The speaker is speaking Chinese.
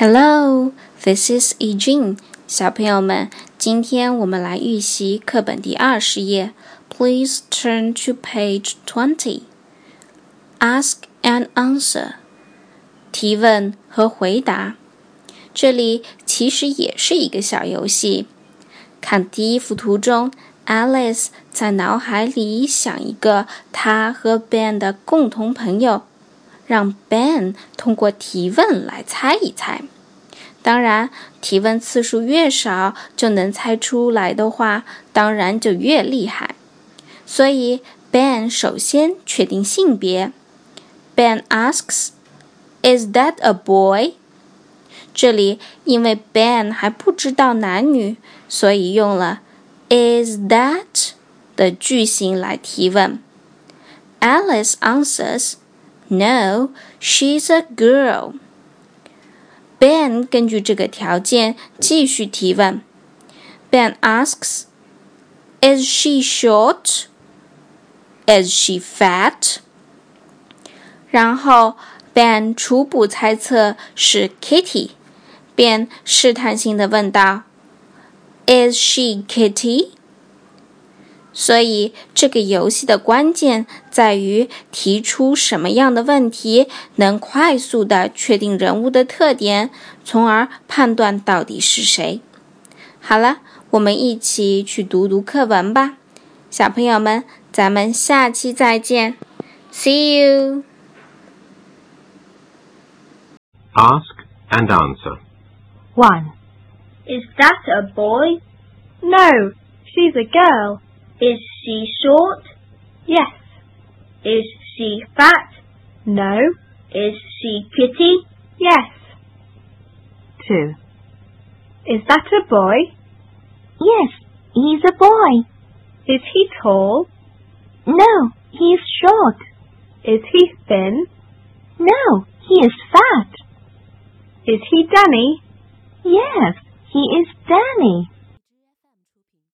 Hello, this is e j e n 小朋友们，今天我们来预习课本第二十页。Please turn to page twenty. Ask and answer. 提问和回答。这里其实也是一个小游戏。看第一幅图中，Alice 在脑海里想一个她和 Ben 的共同朋友。让 Ben 通过提问来猜一猜。当然，提问次数越少，就能猜出来的话，当然就越厉害。所以，Ben 首先确定性别。Ben asks, "Is that a boy?" 这里因为 Ben 还不知道男女，所以用了 "Is that" 的句型来提问。Alice answers. No, she's a girl. Ben 根据这个条件继续提问。Ben asks, "Is she short? Is she fat?" 然后 Ben 初步猜测是 Kitty，便试探性的问道：“Is she Kitty？” 所以，这个游戏的关键在于提出什么样的问题能快速的确定人物的特点，从而判断到底是谁。好了，我们一起去读读课文吧，小朋友们，咱们下期再见，See you. Ask and answer. One. Is that a boy? No, she's a girl. Is she short? Yes. Is she fat? No. Is she kitty? Yes. Two. Is that a boy? Yes, he's a boy. Is he tall? No, he's short. Is he thin? No, he is fat. Is he Danny? Yes, he is Danny.